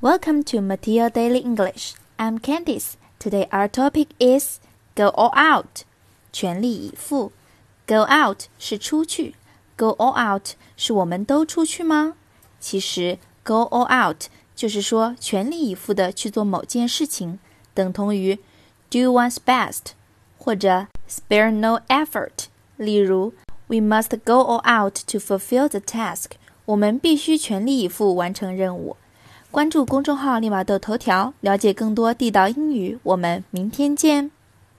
Welcome to Mateo Daily English. I'm Candice. Today our topic is go all out. 全力以赴。Go out 是出去，Go all out 是我们都出去吗？其实 Go all out 就是说全力以赴的去做某件事情，等同于 do one's best 或者 spare no effort。例如，We must go all out to fulfill the task。我们必须全力以赴完成任务。 关注公众号“利马窦头条”，了解更多地道英语。我们明天见。